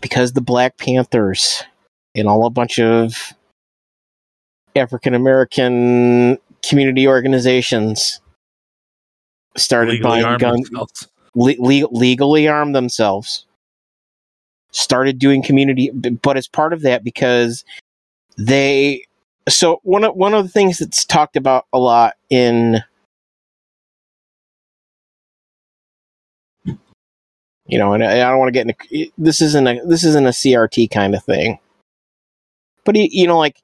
Because the Black Panthers and all a bunch of African American community organizations started Legally buying guns, le- le- legally armed themselves, started doing community, but as part of that, because they. So one of one of the things that's talked about a lot in, you know, and I I don't want to get into this isn't a this isn't a CRT kind of thing, but you, you know, like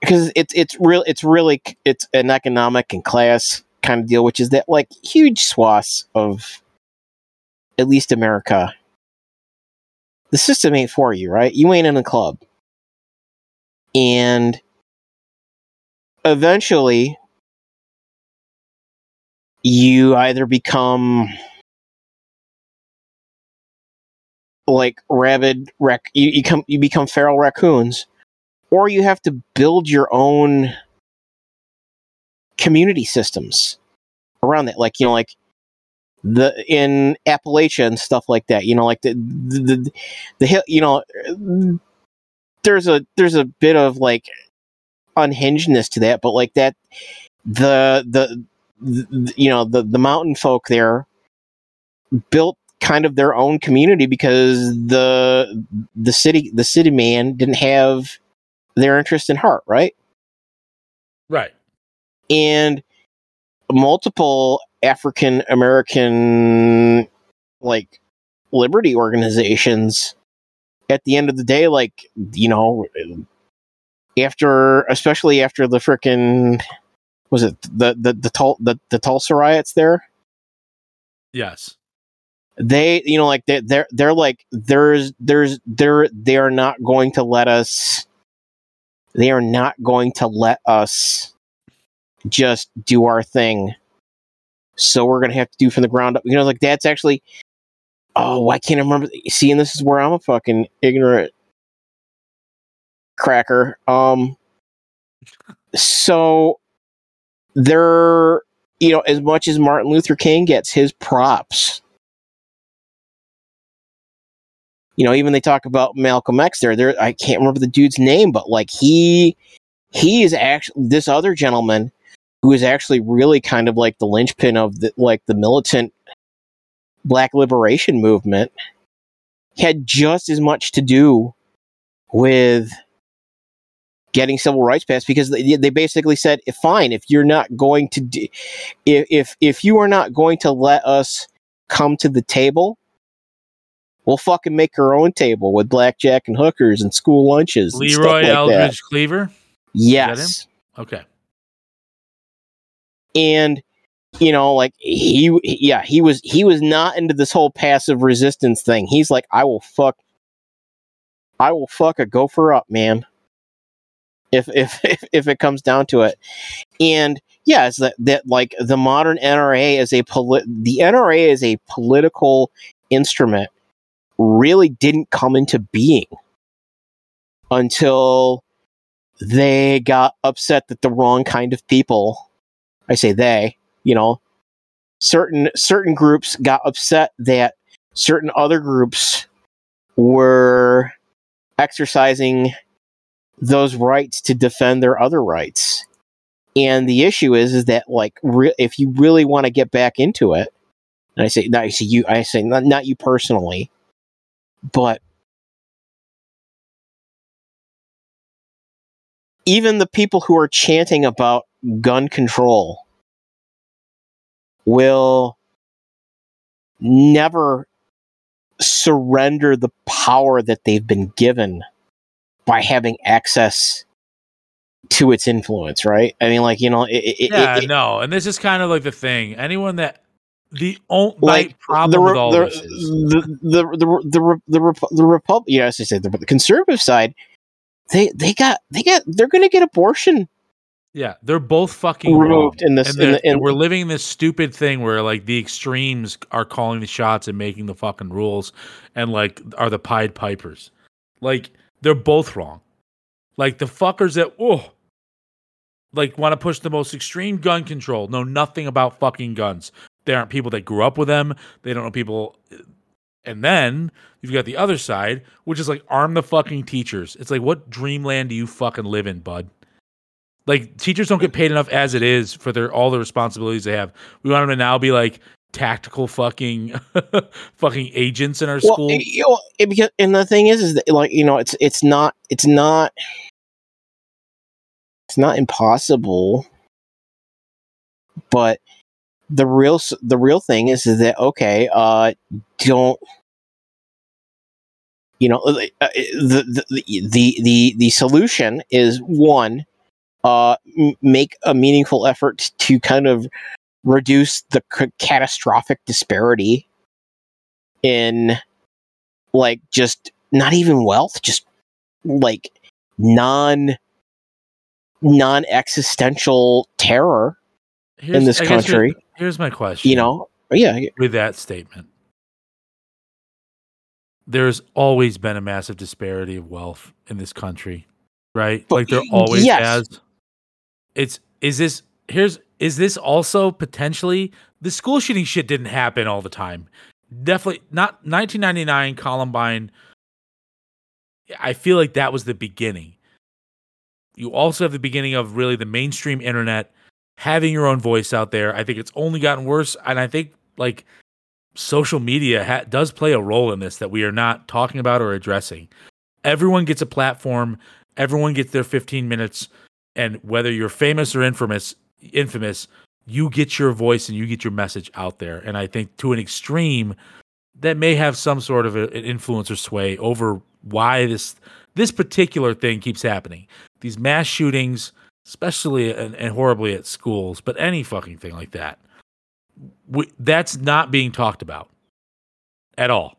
because it's it's real it's really it's an economic and class kind of deal, which is that like huge swaths of at least America, the system ain't for you, right? You ain't in a club, and eventually you either become like rabid rac you, you come you become feral raccoons or you have to build your own community systems around that like you know like the in appalachia and stuff like that you know like the the the, the hill you know there's a there's a bit of like unhingedness to that but like that the the, the you know the the mountain folk there built kind of their own community because the the city the city man didn't have their interest in heart right Right. and multiple African American like liberty organizations at the end of the day like you know after especially after the frickin' was it the the the, Tul- the the Tulsa riots there Yes. They you know like they they're they're like there's there's they're they are not going to let us they are not going to let us just do our thing. So we're gonna have to do from the ground up. You know like that's actually oh why can't i remember. See and this is where i'm a fucking ignorant cracker. Um so they're you know as much as martin luther king gets his props you know, even they talk about Malcolm X there. There, I can't remember the dude's name, but like he, he is actually this other gentleman who is actually really kind of like the linchpin of the like the militant Black liberation movement. Had just as much to do with getting civil rights passed because they, they basically said, "Fine, if you're not going to, do, if if if you are not going to let us come to the table." We'll fucking make our own table with blackjack and hookers and school lunches. Leroy like that. Eldridge Cleaver. Yes. Okay. And you know, like he yeah, he was he was not into this whole passive resistance thing. He's like, I will fuck I will fuck a gopher up, man. If if if, if it comes down to it. And yeah, it's that, that like the modern NRA is a polit- the NRA is a political instrument really didn't come into being until they got upset that the wrong kind of people I say they, you know, certain certain groups got upset that certain other groups were exercising those rights to defend their other rights. And the issue is is that like re- if you really want to get back into it, and I say not you I say not, not you personally, but even the people who are chanting about gun control will never surrender the power that they've been given by having access to its influence, right? I mean, like you know, it, it, Yeah, it, no, and this is kind of like the thing. Anyone that the only like problem the, with all the, this is the the the the the the, Repu- the Republic, yeah, as I said, the, the conservative side, they they got they got they're going to get abortion yeah, they're both fucking removed wrong. in this and, in the in, and we're living this stupid thing where like the extremes are calling the shots and making the fucking rules and like are the pied pipers Like they're both wrong. Like the fuckers that oh like want to push the most extreme gun control, know nothing about fucking guns. They aren't people that grew up with them. They don't know people and then you've got the other side, which is like arm the fucking teachers. It's like what dreamland do you fucking live in, bud? Like teachers don't get paid enough as it is for their all the responsibilities they have. We want them to now be like tactical fucking fucking agents in our well, school. it- you know, it- because and the thing is, is that like you know, it's it's not it's not it's not impossible, but the real the real thing is, is that okay? Uh, don't you know uh, uh, the the the the, the solution is one uh make a meaningful effort to kind of reduce the c- catastrophic disparity in like just not even wealth just like non non existential terror in this I country here's my question. you know yeah with that statement. There's always been a massive disparity of wealth in this country, right? But like there always yes. has. It's is this here's is this also potentially the school shooting shit didn't happen all the time. Definitely not 1999 Columbine. I feel like that was the beginning. You also have the beginning of really the mainstream internet having your own voice out there. I think it's only gotten worse, and I think like social media ha- does play a role in this that we are not talking about or addressing. Everyone gets a platform. Everyone gets their 15 minutes, and whether you're famous or infamous, infamous, you get your voice and you get your message out there. And I think to an extreme, that may have some sort of a, an influence or sway over why this this particular thing keeps happening. These mass shootings, especially and, and horribly at schools, but any fucking thing like that. We, that's not being talked about at all.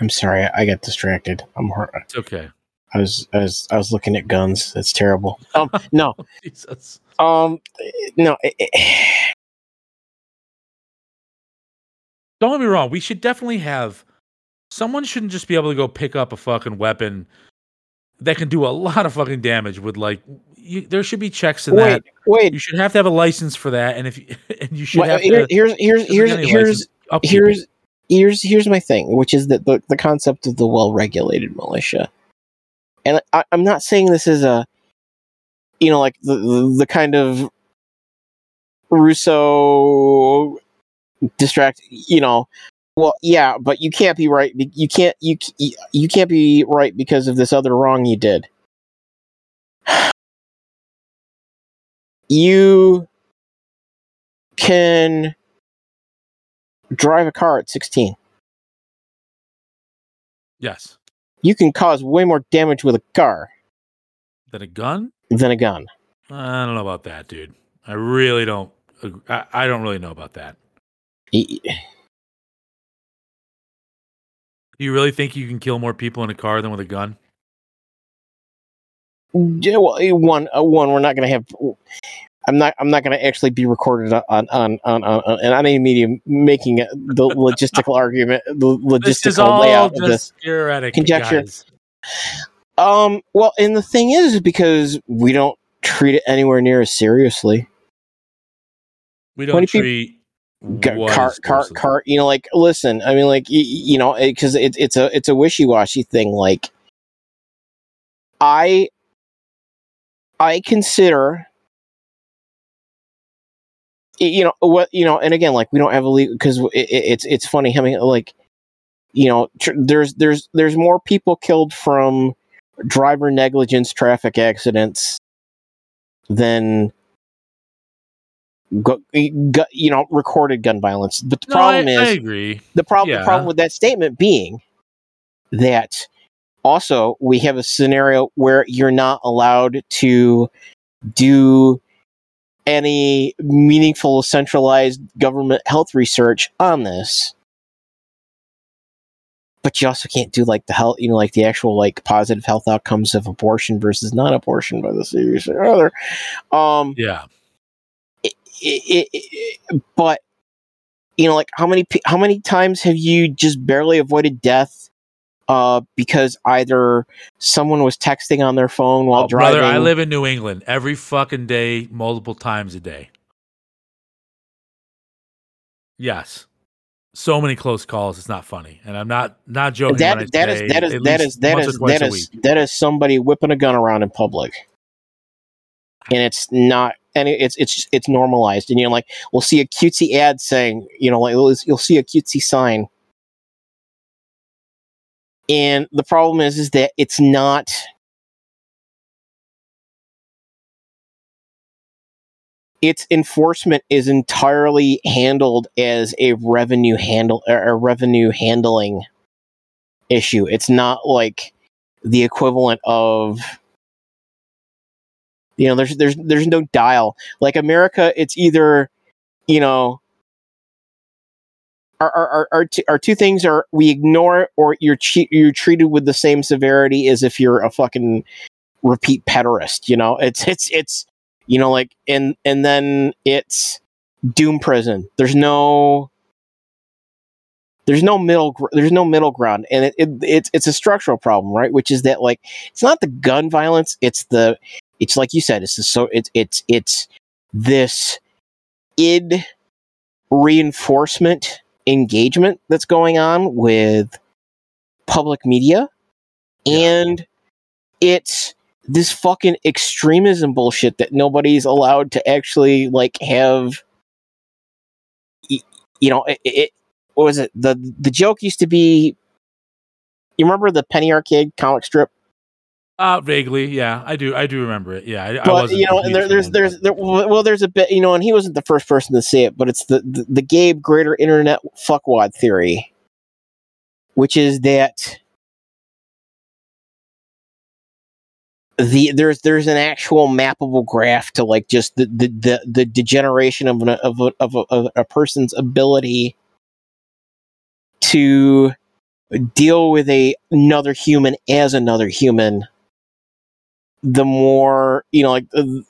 i'm sorry i, got distracted i'm hurt It's okay. i was i was i was looking at guns that's terrible um no Jesus. um no it, it- Don't get me wrong. We should definitely have someone shouldn't just be able to go pick up a fucking weapon that can do a lot of fucking damage with like you, there should be checks in wait that. wait You should have to have a license for that, and if you, and you should Well, have here- to here's here's here's here's here's here's here's my thing, which is that the, the concept of the well-regulated militia, and I, I'm not saying this is a, you know, like the the, the kind of Russo distract, you know. Well, yeah, but you can't be right. You can't you you can't be right because of this other wrong you did. You can drive a car at 16. yes, You can cause way more damage with a car than a gun. than a gun. I don't know about that, dude. I really don't. I, I don't really know about that. Y- Do you really think you can kill more people in a car than with a gun? Yeah, well, eh, one, uh, one, we're not going to have. I'm not. I'm not going to actually be recorded on on on on, on, on any medium making it- the logistical argument, the This is logistical all layout of this. theoretic Conjecture. guys. Um. Well, and the thing is, because we don't treat it anywhere near as seriously. We don't treat car, car, car. You know, like listen. I mean, like y- y- you know, because it's it's a it's a wishy washy thing. Like, I I consider you know what you know, and again, like we don't have a legal because it, it, it's it's funny how many like you know tr- there's there's there's more people killed from driver negligence traffic accidents than gu- gu- you know recorded gun violence but the No, problem I, is I agree. the problem the problem with that statement being that also we have a scenario where you're not allowed to do any meaningful centralized government health research on this but you also can't do like the health you know like the actual like positive health outcomes of abortion versus non-abortion by the series or other um Yeah. It, it, it, but you know, like how many how many times have you just barely avoided death uh, because either someone was texting on their phone while Oh, driving? brother, I live in New England every fucking day, multiple times a day. Yes. So many close calls, it's not funny. And I'm not not joking. that that is that is at that is that is that is that is somebody whipping a gun around in public, and it's not and it's it's it's normalized, and you're like, we'll see a cutesy ad saying, you know, like you'll see a cutesy sign, and the problem is is that it's not. Its enforcement is entirely handled as a revenue handle a revenue handling issue. It's not like the equivalent of you know there's there's there's no dial like America. It's either you know our our our, our, two, our two things are we ignore or you're che- you're treated with the same severity as if you're a fucking repeat pederast. You know it's it's it's you know like and and then it's doom prison. There's no there's no middle gr- there's no middle ground and it, it it's it's a structural problem right which is that like it's not the gun violence it's the it's like you said it's the so it's it's it's this id reinforcement engagement that's going on with public media. And it's this fucking extremism bullshit that nobody's allowed to actually like have you know it, it what was it? The the joke used to be you remember the penny arcade comic strip Uh vaguely, yeah. I do I do remember it. Yeah. I, I but wasn't you know and there, there's there's there, well there's a bit you know and he wasn't the first person to say it but it's the the, the gabe greater internet fuckwad theory which is that the there's there's an actual mappable graph to like just the the the, the degeneration of an, of a, of, a, of a person's ability to deal with a another human as another human the more you know like uh, the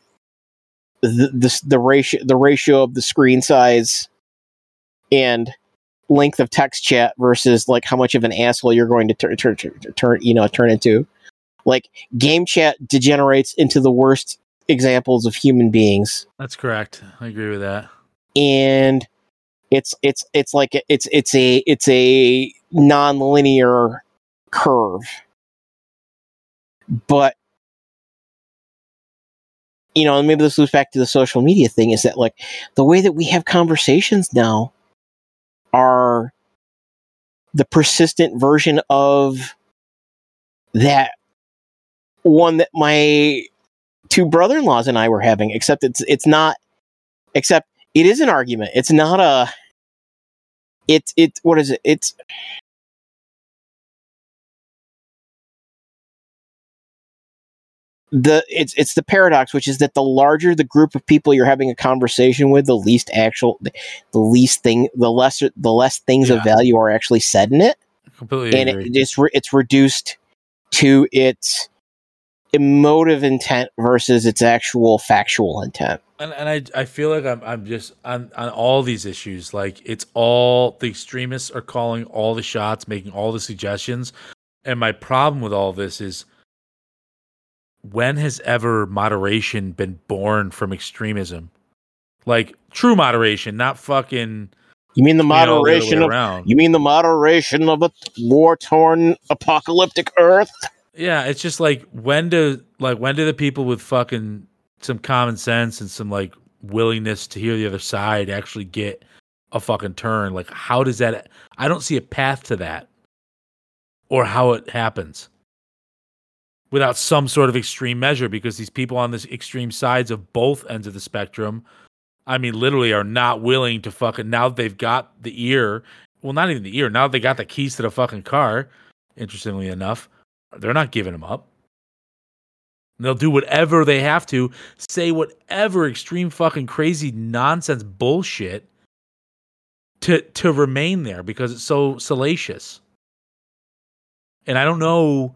the the, the ratio the ratio of the screen size and length of text chat versus like how much of an asshole you're going to turn turn turn you know turn into like game chat degenerates into the worst examples of human beings That's correct. I agree with that. and it's it's it's like it's it's a it's a non-linear curve but you know and maybe this goes back to the social media thing is that like the way that we have conversations now are the persistent version of that one that my two brother-in-laws and I were having except it's it's not except it is an argument. It's not a it's it's what is it? It's the it's it's the paradox which is that the larger the group of people you're having a conversation with the least actual the least thing the lesser the less things Yeah. of value are actually said in it. Completely and it, it's re- it's reduced to its emotive intent versus its actual factual intent. And, and I I feel like I'm I'm just on on all these issues. Like it's all the extremists are calling all the shots, making all the suggestions, and my problem with all this is when has ever moderation been born from extremism? Like true moderation, not fucking you mean the you know, the moderation of you mean the moderation of a war-torn apocalyptic earth Yeah, it's just like when do like when do the people with fucking some common sense and some like willingness to hear the other side actually get a fucking turn? Like how does that I don't see a path to that or how it happens without some sort of extreme measure because these people on this extreme sides of both ends of the spectrum I mean literally are not willing to fucking now that they've got the ear, well not even the ear, now they got the keys to the fucking car, interestingly enough, they're not giving them up. They'll do whatever they have to, say whatever extreme fucking crazy nonsense bullshit to to remain there because it's so salacious. And I don't know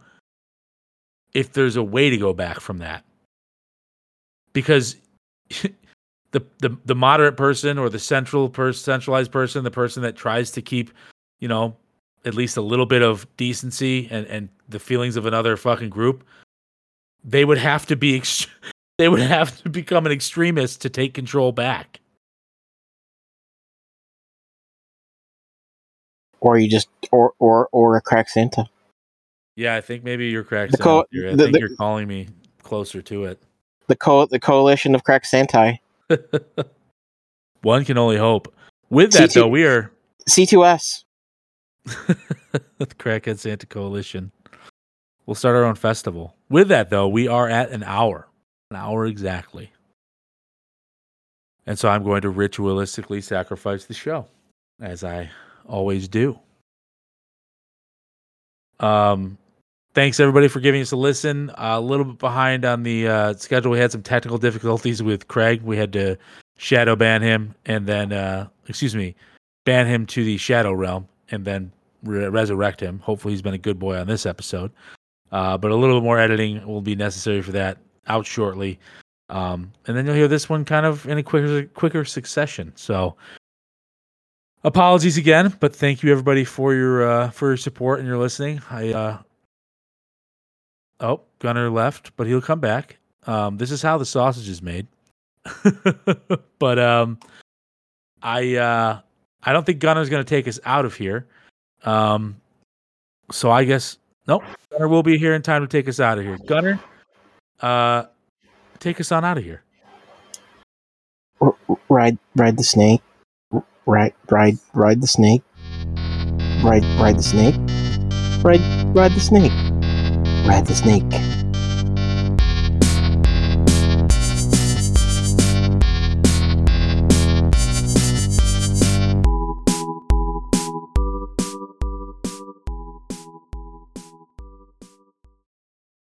if there's a way to go back from that. Because the the the moderate person or the central person, centralized person, the person that tries to keep, you know, at least a little bit of decency and and the feelings of another fucking group, they would have to be ex- they would have to become an extremist to take control back. Or you just or or or a crack Santa. Yeah, I think maybe you're cracked. Co- I the- think the- you're calling me closer to it. The co the coalition of crack Santa. One can only hope. With that See, though, we are C2S. the Crackhead Santa Coalition. We'll start our own festival. With that though, we are at an hour. An hour exactly. And so I'm going to ritualistically sacrifice the show, as I always do. Um thanks everybody for giving us a listen. a little bit behind on the uh, schedule. We had some technical difficulties with Craig. We had to shadow ban him and then, uh, excuse me, ban him to the shadow realm and then re- resurrect him. Hopefully, he's been a good boy on this episode. Uh, but a little bit more editing will be necessary for that. Out shortly, um, and then you'll hear this one kind of in a quicker quicker succession. So. Apologies again, but thank you everybody for your uh, for your support and your listening. I uh, Oh, Gunner left, but he'll come back. Um, this is how the sausage is made. but um, I uh, I don't think Gunner's going to take us out of here. Um, so I guess nope. Gunner will be here in time to take us out of here. Gunner, uh, take us on out of here. Ride ride the snake. Ride ride ride the snake. Ride ride the snake. Ride ride the snake. Ride the snake.